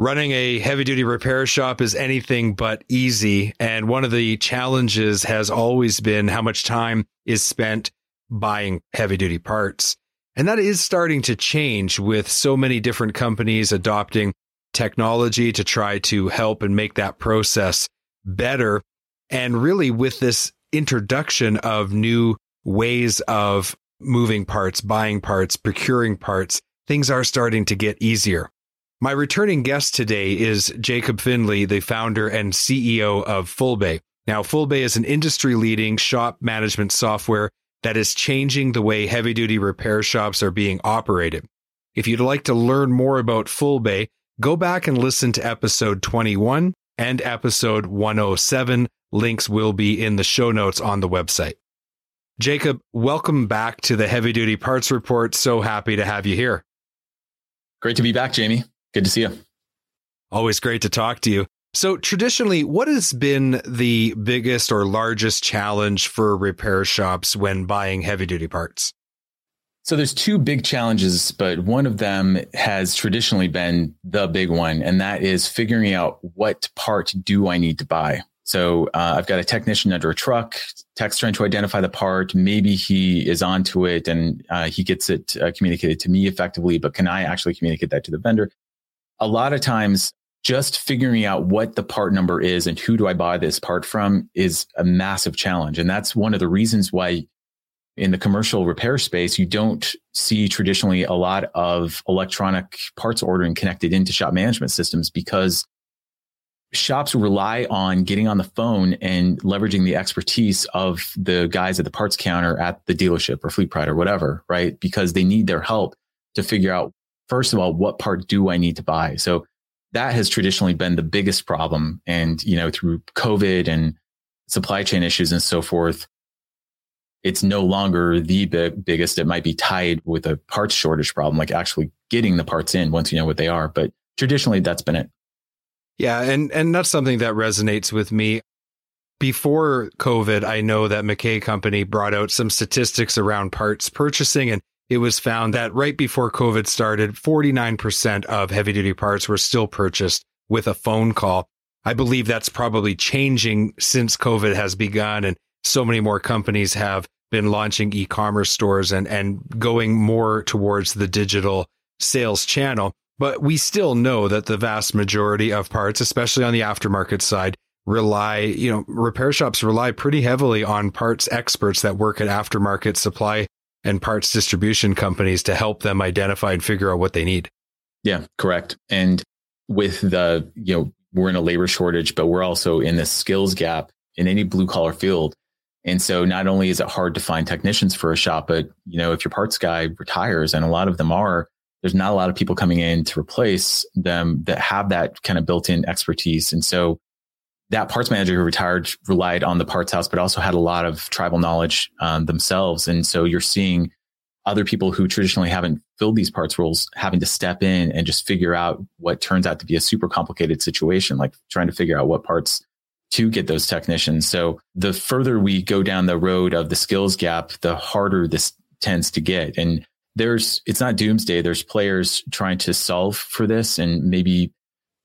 Running a heavy duty repair shop is anything but easy. And one of the challenges has always been how much time is spent buying heavy duty parts. And that is starting to change with so many different companies adopting technology to try to help and make that process better. And really, with this introduction of new ways of moving parts, buying parts, procuring parts, things are starting to get easier. My returning guest today is Jacob Findlay, the founder and CEO of Fullbay. Now, Fullbay is an industry leading shop management software that is changing the way heavy duty repair shops are being operated. If you'd like to learn more about Fullbay, go back and listen to episode 21 and episode 107. Links will be in the show notes on the website. Jacob, welcome back to the Heavy Duty Parts Report. So happy to have you here. Great to be back, Jamie. Good to see you. Always great to talk to you. So, traditionally, what has been the biggest or largest challenge for repair shops when buying heavy duty parts? So, there's two big challenges, but one of them has traditionally been the big one, and that is figuring out what part do I need to buy. So, uh, I've got a technician under a truck, tech's trying to identify the part. Maybe he is onto it and uh, he gets it uh, communicated to me effectively, but can I actually communicate that to the vendor? A lot of times just figuring out what the part number is and who do I buy this part from is a massive challenge. And that's one of the reasons why in the commercial repair space, you don't see traditionally a lot of electronic parts ordering connected into shop management systems because shops rely on getting on the phone and leveraging the expertise of the guys at the parts counter at the dealership or FleetPride or whatever, right? Because they need their help to figure out first of all, what part do I need to buy? So that has traditionally been the biggest problem. And, you know, through COVID and supply chain issues and so forth, it's no longer the big, biggest. It might be tied with a parts shortage problem, like actually getting the parts in once you know what they are. But traditionally, that's been it. Yeah. And, and that's something that resonates with me. Before COVID, I know that MacKay Company brought out some statistics around parts purchasing and it was found that right before COVID started, 49% of heavy duty parts were still purchased with a phone call. I believe that's probably changing since COVID has begun and so many more companies have been launching e-commerce stores and, and going more towards the digital sales channel. But we still know that the vast majority of parts, especially on the aftermarket side, rely, you know, repair shops rely pretty heavily on parts experts that work at aftermarket supply and parts distribution companies to help them identify and figure out what they need. Yeah, correct. And with the, you know, we're in a labor shortage, but we're also in this skills gap in any blue collar field. And so not only is it hard to find technicians for a shop, but you know, if your parts guy retires and a lot of them are, there's not a lot of people coming in to replace them that have that kind of built-in expertise. And so that parts manager who retired relied on the parts house, but also had a lot of tribal knowledge um, themselves. And so you're seeing other people who traditionally haven't filled these parts roles having to step in and just figure out what turns out to be a super complicated situation, like trying to figure out what parts to get those technicians. So the further we go down the road of the skills gap, the harder this tends to get. And there's, it's not doomsday. There's players trying to solve for this and maybe,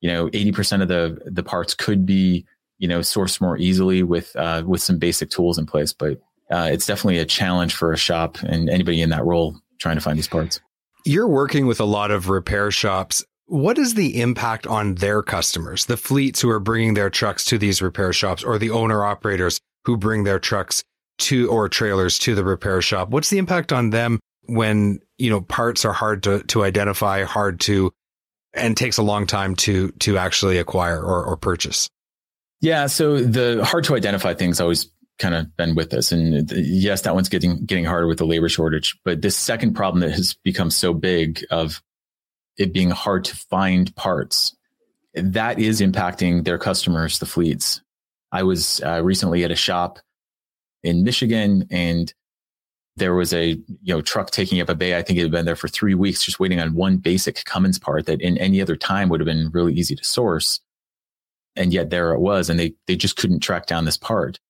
you know, 80% of the, the parts could be you know source more easily with uh, with some basic tools in place. But uh, it's definitely a challenge for a shop and anybody in that role trying to find these parts. You're working with a lot of repair shops. What is the impact on their customers, the fleets who are bringing their trucks to these repair shops or the owner operators who bring their trucks to or trailers to the repair shop. What's the impact on them when, you know, parts are hard to, to identify, hard to, and takes a long time to, to actually acquire or, or purchase? Yeah. So the hard to identify things always kind of been with us. And yes, that one's getting, getting harder with the labor shortage. But this second problem that has become so big of it being hard to find parts, that is impacting their customers, the fleets. I was uh, recently at a shop in Michigan and there was a you know truck taking up a bay. I think it had been there for three weeks, just waiting on one basic Cummins part that in any other time would have been really easy to source. And yet there it was, and they they just couldn't track down this part.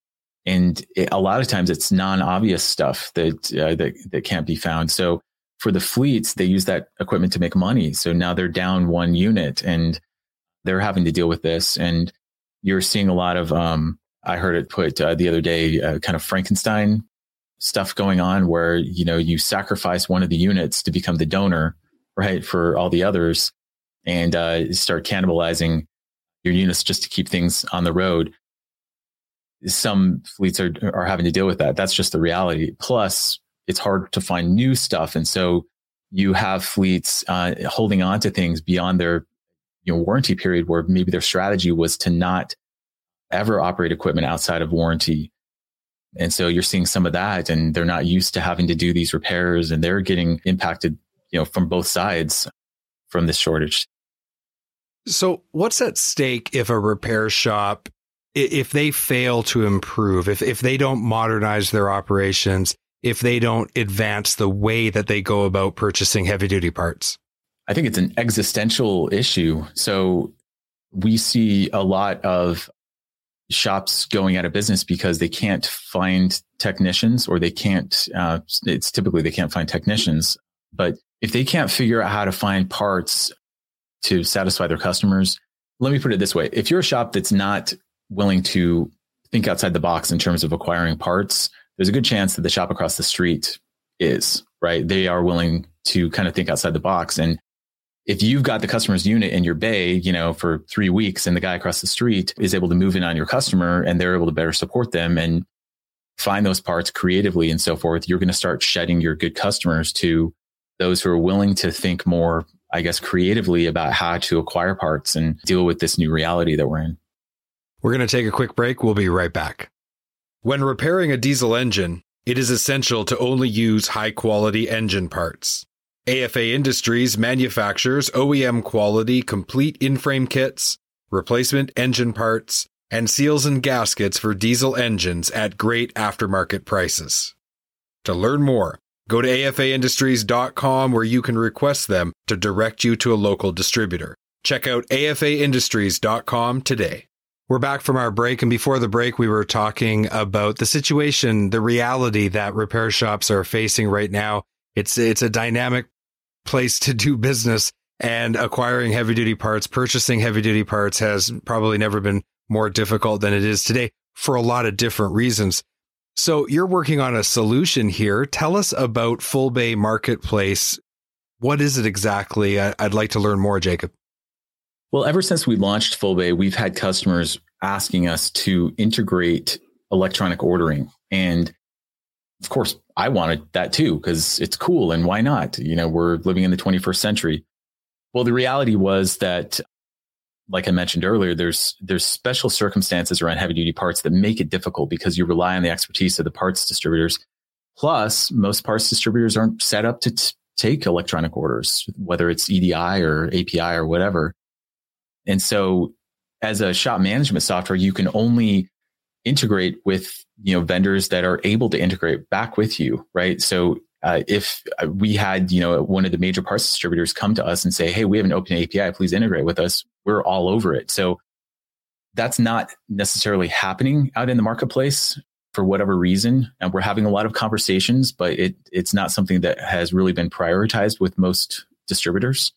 And it, a lot of times it's non-obvious stuff that uh, that that can't be found. So for the fleets, they use that equipment to make money. So now they're down one unit, and they're having to deal with this. And you're seeing a lot of um, I heard it put uh, the other day, uh, kind of Frankenstein stuff going on where, you know, you sacrifice one of the units to become the donor, right, for all the others and uh, start cannibalizing your units just to keep things on the road. Some fleets are, are having to deal with that. That's just the reality. Plus, it's hard to find new stuff. And so you have fleets uh, holding on to things beyond their you know, warranty period where maybe their strategy was to not ever operate equipment outside of warranty. And so you're seeing some of that and they're not used to having to do these repairs and they're getting impacted, you know, from both sides from this shortage. So what's at stake if a repair shop if they fail to improve, if if they don't modernize their operations, if they don't advance the way that they go about purchasing heavy duty parts? I think it's an existential issue. So we see a lot of shops going out of business because they can't find technicians or they can't uh, it's typically they can't find technicians but if they can't figure out how to find parts to satisfy their customers. Let me put it this way. If you're a shop that's not willing to think outside the box in terms of acquiring parts there's a good chance that the shop across the street is right? They are willing to kind of think outside the box. And if you've got the customer's unit in your bay, you know, for three weeks and the guy across the street is able to move in on your customer and they're able to better support them and find those parts creatively and so forth, you're going to start shedding your good customers to those who are willing to think more, I guess, creatively about how to acquire parts and deal with this new reality that we're in. We're going to take a quick break. We'll be right back. When repairing a diesel engine, it is essential to only use high quality engine parts. AFA Industries manufactures OEM quality complete in-frame kits, replacement engine parts, and seals and gaskets for diesel engines at great aftermarket prices. To learn more, go to afaindustries.com where you can request them to direct you to a local distributor. Check out afaindustries.com today. We're back from our break, and before the break, we were talking about the situation, the reality that repair shops are facing right now. It's it's a dynamic place to do business and acquiring heavy duty parts, purchasing heavy duty parts has probably never been more difficult than it is today for a lot of different reasons. So you're working on a solution here. Tell us about Fullbay Marketplace. What is it exactly? I'd like to learn more, Jacob. Well, ever since we launched Fullbay, we've had customers asking us to integrate electronic ordering. And of course, I wanted that too because it's cool and why not? You know, we're living in the 21st century. Well, the reality was that, like I mentioned earlier, there's there's special circumstances around heavy duty parts that make it difficult because you rely on the expertise of the parts distributors. Plus, most parts distributors aren't set up to t- take electronic orders, whether it's EDI or API or whatever. And so, as a shop management software, you can only integrate with you know vendors that are able to integrate back with you right so uh, if uh, we had you know one of the major parts distributors come to us and say hey we have an open api please integrate with us we're all over it so that's not necessarily happening out in the marketplace for whatever reason and we're having a lot of conversations but it it's not something that has really been prioritized with most distributors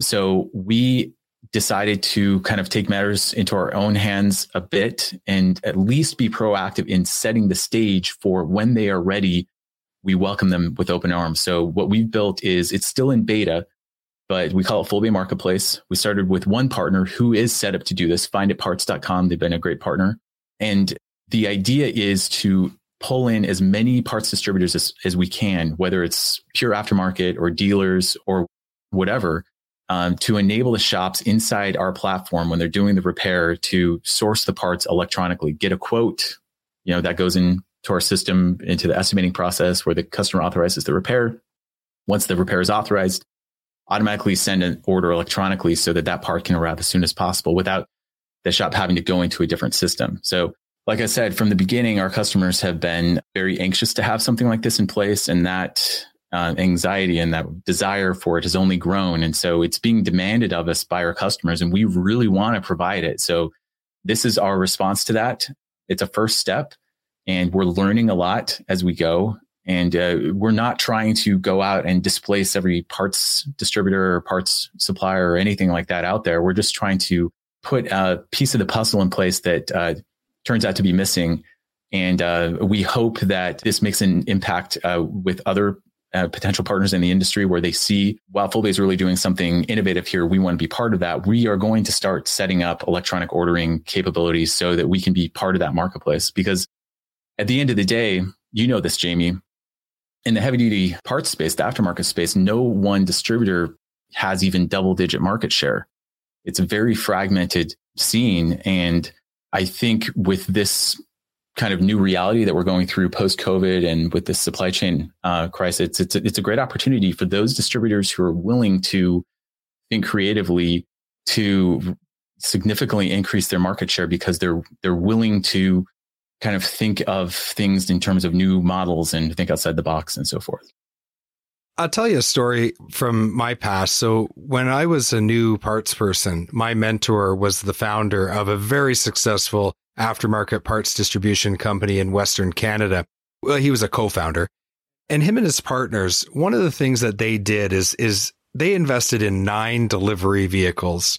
so we decided to kind of take matters into our own hands a bit and at least be proactive in setting the stage for when they are ready. We welcome them with open arms. So what we've built is it's still in beta, but we call it Fullbay Marketplace. We started with one partner who is set up to do this, finditparts.com. They've been a great partner. And the idea is to pull in as many parts distributors as, as we can, whether it's pure aftermarket or dealers or whatever, um, to enable the shops inside our platform when they're doing the repair to source the parts electronically, get a quote, you know, that goes into our system into the estimating process where the customer authorizes the repair. Once the repair is authorized, automatically send an order electronically so that that part can arrive as soon as possible without the shop having to go into a different system. So like I said, from the beginning, our customers have been very anxious to have something like this in place, and that uh, anxiety and that desire for it has only grown. And so it's being demanded of us by our customers, and we really want to provide it. So this is our response to that. It's a first step, and we're learning a lot as we go. And uh, we're not trying to go out and displace every parts distributor or parts supplier or anything like that out there. We're just trying to put a piece of the puzzle in place that uh, turns out to be missing. And uh, we hope that this makes an impact uh, with other uh, potential partners in the industry where they see, wow, Fullbay is really doing something innovative here. We want to be part of that. We are going to start setting up electronic ordering capabilities so that we can be part of that marketplace. Because at the end of the day, you know this, Jamie, in the heavy duty parts space, the aftermarket space, no one distributor has even double digit market share. It's a very fragmented scene. And I think with this kind of new reality that we're going through post COVID and with this supply chain uh, crisis, it's, it's, a, it's a great opportunity for those distributors who are willing to think creatively to significantly increase their market share because they're they're willing to kind of think of things in terms of new models and think outside the box and so forth. I'll tell you a story from my past. So, when I was a new parts person, my mentor was the founder of a very successful aftermarket parts distribution company in Western Canada. Well, he was a co founder. And him and his partners, one of the things that they did is, is they invested in nine delivery vehicles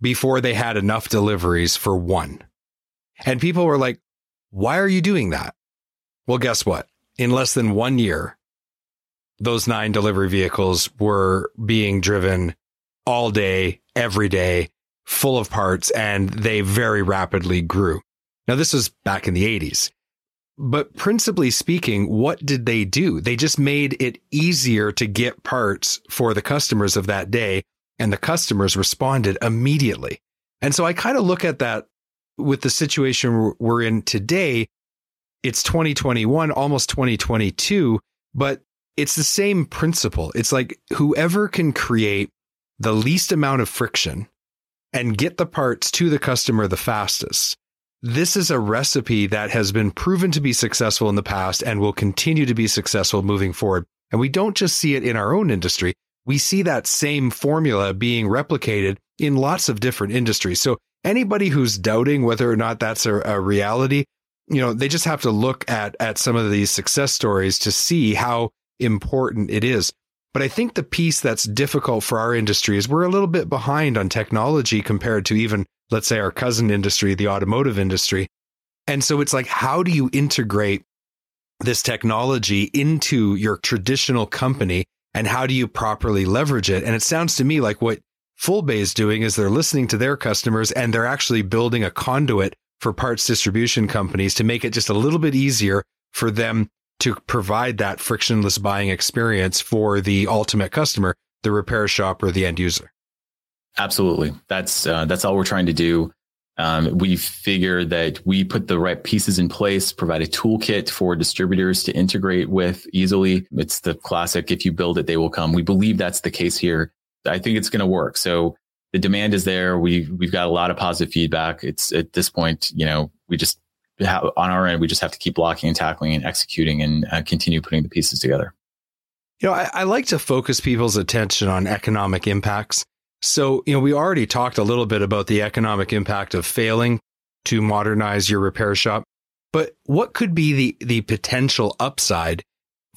before they had enough deliveries for one. And people were like, why are you doing that? Well, guess what? In less than one year, those nine delivery vehicles were being driven all day, every day, full of parts, and they very rapidly grew. Now, this was back in the 80s. But principally speaking, what did they do? They just made it easier to get parts for the customers of that day, and the customers responded immediately. And so I kind of look at that with the situation we're in today. It's 2021, almost 2022, but it's the same principle. It's like whoever can create the least amount of friction and get the parts to the customer the fastest. This is a recipe that has been proven to be successful in the past and will continue to be successful moving forward. And we don't just see it in our own industry. We see that same formula being replicated in lots of different industries. So anybody who's doubting whether or not that's a, a reality, you know, they just have to look at, at some of these success stories to see how important it is. But I think the piece that's difficult for our industry is we're a little bit behind on technology compared to even, let's say, our cousin industry, the automotive industry. And so it's like, how do you integrate this technology into your traditional company and how do you properly leverage it? And it sounds to me like what Fullbay is doing is they're listening to their customers and they're actually building a conduit for parts distribution companies to make it just a little bit easier for them to provide that frictionless buying experience for the ultimate customer, the repair shop or the end user. Absolutely. That's uh, that's all we're trying to do. Um, we figure that we put the right pieces in place, provide a toolkit for distributors to integrate with easily. It's the classic, if you build it, they will come. We believe that's the case here. I think it's going to work. So the demand is there. We, we've got a lot of positive feedback. It's at this point, you know, we just on our end, we just have to keep blocking and tackling and executing and uh, continue putting the pieces together. You know, I, I like to focus people's attention on economic impacts. So, you know, we already talked a little bit about the economic impact of failing to modernize your repair shop. But what could be the, the potential upside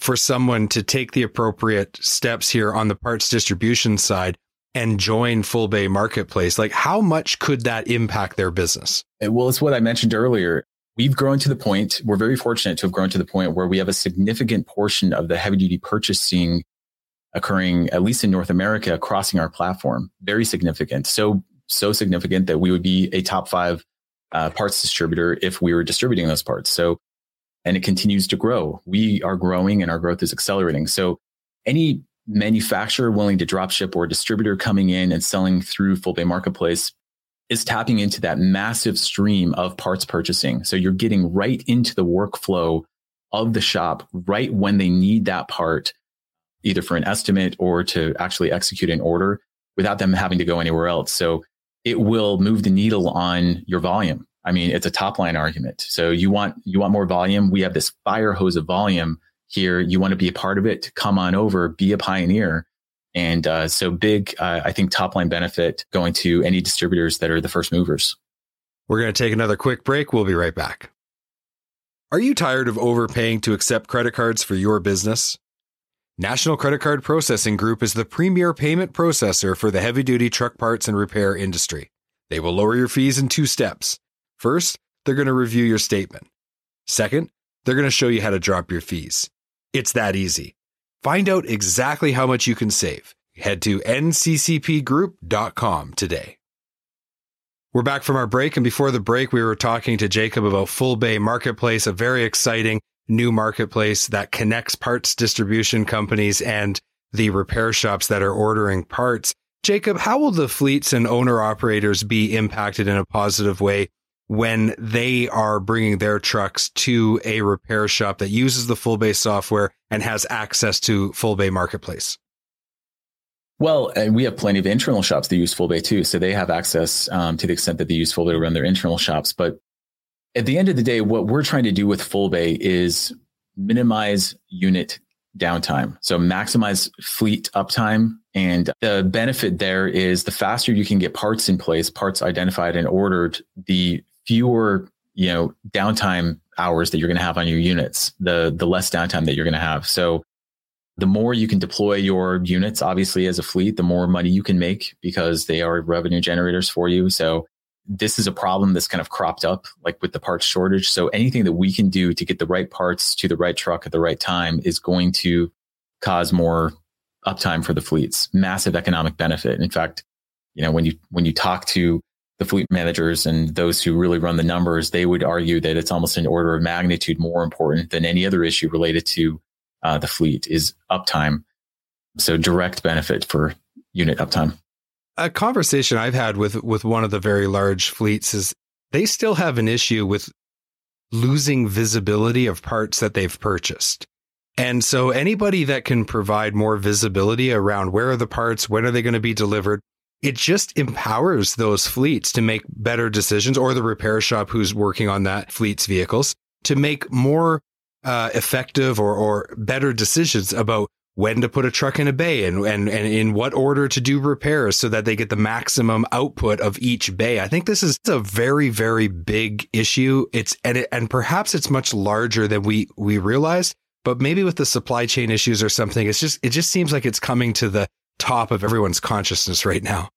for someone to take the appropriate steps here on the parts distribution side and join Fullbay Marketplace? Like, how much could that impact their business? Well, it's what I mentioned earlier we've grown to the point, we're very fortunate to have grown to the point where we have a significant portion of the heavy duty purchasing occurring, at least in North America, crossing our platform. Very significant. So, so significant that we would be a top five uh, parts distributor if we were distributing those parts. So, and it continues to grow. We are growing and our growth is accelerating. So, any manufacturer willing to drop ship or distributor coming in and selling through Full Marketplace is tapping into that massive stream of parts purchasing. So you're getting right into the workflow of the shop right when they need that part, either for an estimate or to actually execute an order without them having to go anywhere else. So it will move the needle on your volume. I mean, it's a top line argument. So you want, you want more volume. We have this fire hose of volume here. You want to be a part of it. Come on over, be a pioneer. And uh, so big, uh, I think top line benefit going to any distributors that are the first movers. We're going to take another quick break. We'll be right back. Are you tired of overpaying to accept credit cards for your business? National Credit Card Processing Group is the premier payment processor for the heavy duty truck parts and repair industry. They will lower your fees in two steps. First, they're going to review your statement. Second, they're going to show you how to drop your fees. It's that easy. Find out exactly how much you can save. Head to nccpgroup.com today. We're back from our break, and before the break, we were talking to Jacob about Fullbay Marketplace, a very exciting new marketplace that connects parts distribution companies and the repair shops that are ordering parts. Jacob, how will the fleets and owner operators be impacted in a positive way when they are bringing their trucks to a repair shop that uses the Fullbay software and has access to Fullbay marketplace well, and we have plenty of internal shops that use Fullbay too. So they have access um, to the extent that they use Fullbay to run their internal shops. But at the end of the day, what we're trying to do with Fullbay is minimize unit downtime. So maximize fleet uptime. And the benefit there is the faster you can get parts in place, parts identified and ordered, the fewer you know downtime hours that you're going to have on your units the the less downtime that you're going to have. So the more you can deploy your units obviously as a fleet the more money you can make because they are revenue generators for you. So this is a problem that's kind of cropped up like with the parts shortage. So anything that we can do to get the right parts to the right truck at the right time is going to cause more uptime for the fleets. Massive economic benefit. In fact you know when you when you talk to the fleet managers and those who really run the numbers, they would argue that it's almost an order of magnitude more important than any other issue related to uh, the fleet is uptime. So direct benefit for unit uptime. A conversation I've had with with one of the very large fleets is they still have an issue with losing visibility of parts that they've purchased. And so anybody that can provide more visibility around where are the parts, when are they going to be delivered, it just empowers those fleets to make better decisions or the repair shop who's working on that fleet's vehicles to make more uh, effective or, or better decisions about when to put a truck in a bay and, and, and in what order to do repairs so that they get the maximum output of each bay. I think this is a very, very big issue. It's, and it, and perhaps it's much larger than we, we realized, but maybe with the supply chain issues or something, it's just, it just seems like it's coming to the top of everyone's consciousness right now.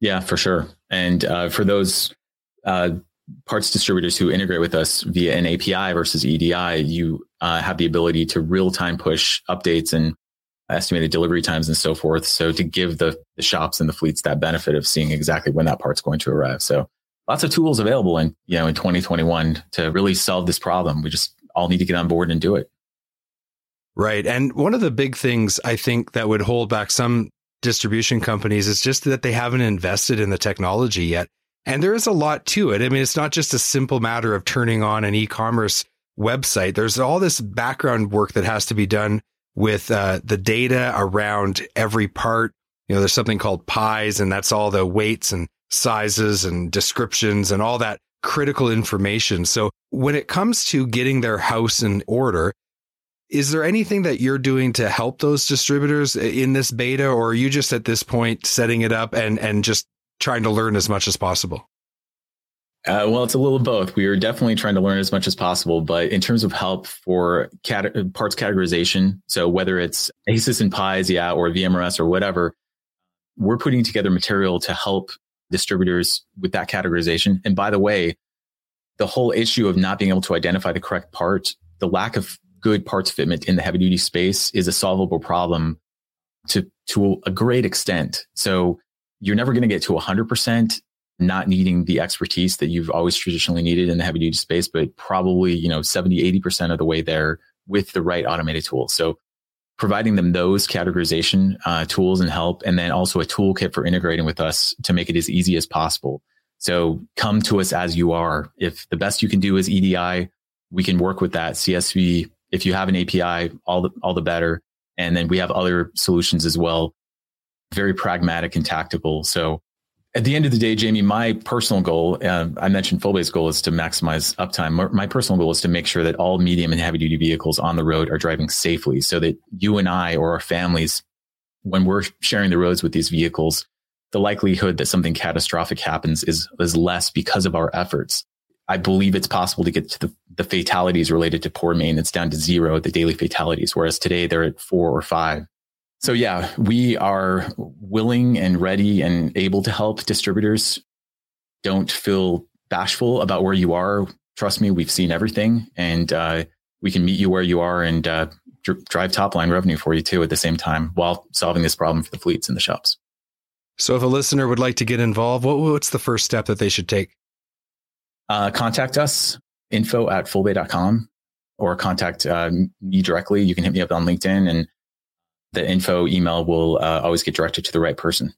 Yeah, for sure. And uh, for those uh, parts distributors who integrate with us via an API versus EDI, you uh, have the ability to real time push updates and estimated delivery times and so forth. So to give the, the shops and the fleets that benefit of seeing exactly when that part's going to arrive. So lots of tools available in you know in 2021 to really solve this problem. We just all need to get on board and do it. Right. And one of the big things I think that would hold back some distribution companies is just that they haven't invested in the technology yet. And there is a lot to it. I mean, it's not just a simple matter of turning on an e-commerce website. There's all this background work that has to be done with uh, the data around every part. You know, there's something called PIES, and that's all the weights and sizes and descriptions and all that critical information. So when it comes to getting their house in order, is there anything that you're doing to help those distributors in this beta, or are you just at this point setting it up and, and just trying to learn as much as possible? Uh, well, it's a little of both. We are definitely trying to learn as much as possible, but in terms of help for cat- parts categorization, so whether it's ACES and PIES, yeah, or VMRS or whatever, we're putting together material to help distributors with that categorization. And by the way, the whole issue of not being able to identify the correct part, the lack of good parts fitment in the heavy duty space is a solvable problem to, to a great extent. So you're never going to get to 100%. not needing the expertise that you've always traditionally needed in the heavy duty space, but probably, you know, 70, 80% of the way there with the right automated tools. So providing them those categorization uh, tools and help, and then also a toolkit for integrating with us to make it as easy as possible. So come to us as you are. If the best you can do is EDI, we can work with that. CSV, if you have an API, all the, all the better. And then we have other solutions as well. Very pragmatic and tactical. So at the end of the day, Jamie, my personal goal, uh, I mentioned Fullbay's goal is to maximize uptime. My personal goal is to make sure that all medium and heavy duty vehicles on the road are driving safely so that you and I or our families, when we're sharing the roads with these vehicles, the likelihood that something catastrophic happens is, is less because of our efforts. I believe it's possible to get to the, the fatalities related to poor maintenance down to zero, the daily fatalities, whereas today they're at four or five. So yeah, we are willing and ready and able to help distributors. Don't feel bashful about where you are. Trust me, we've seen everything, and uh, we can meet you where you are and uh, dr- drive top line revenue for you too at the same time while solving this problem for the fleets and the shops. So, if a listener would like to get involved, what, what's the first step that they should take? Uh, contact us info at fullbay.com or contact uh, me directly. You can hit me up on LinkedIn and the info email will uh, always get directed to the right person.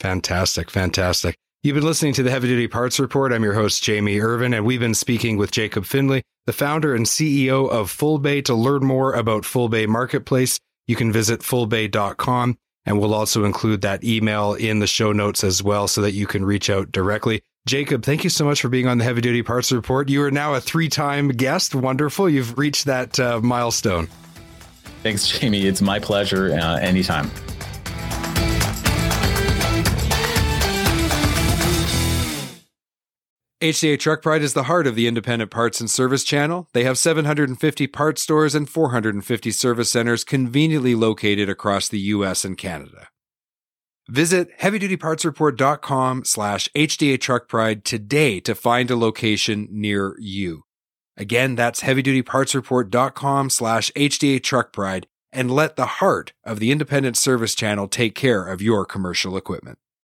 Fantastic. Fantastic. You've been listening to the Heavy Duty Parts Report. I'm your host, Jamie Irvin, and we've been speaking with Jacob Findlay, the founder and CEO of Fullbay. To learn more about Fullbay Marketplace, you can visit fullbay.com, and we'll also include that email in the show notes as well so that you can reach out directly. Jacob, thank you so much for being on the Heavy Duty Parts Report. You are now a three time guest. Wonderful. You've reached that uh, milestone. Thanks, Jamie. It's my pleasure uh, anytime. HDA Truck Pride is the heart of the independent parts and service channel. They have 750 parts stores and 450 service centers conveniently located across the US and Canada. Visit heavydutypartsreport.com slash HDA Truck Pride today to find a location near you. Again, that's heavydutypartsreport.com slash HDA Truck Pride and let the heart of the independent service channel take care of your commercial equipment.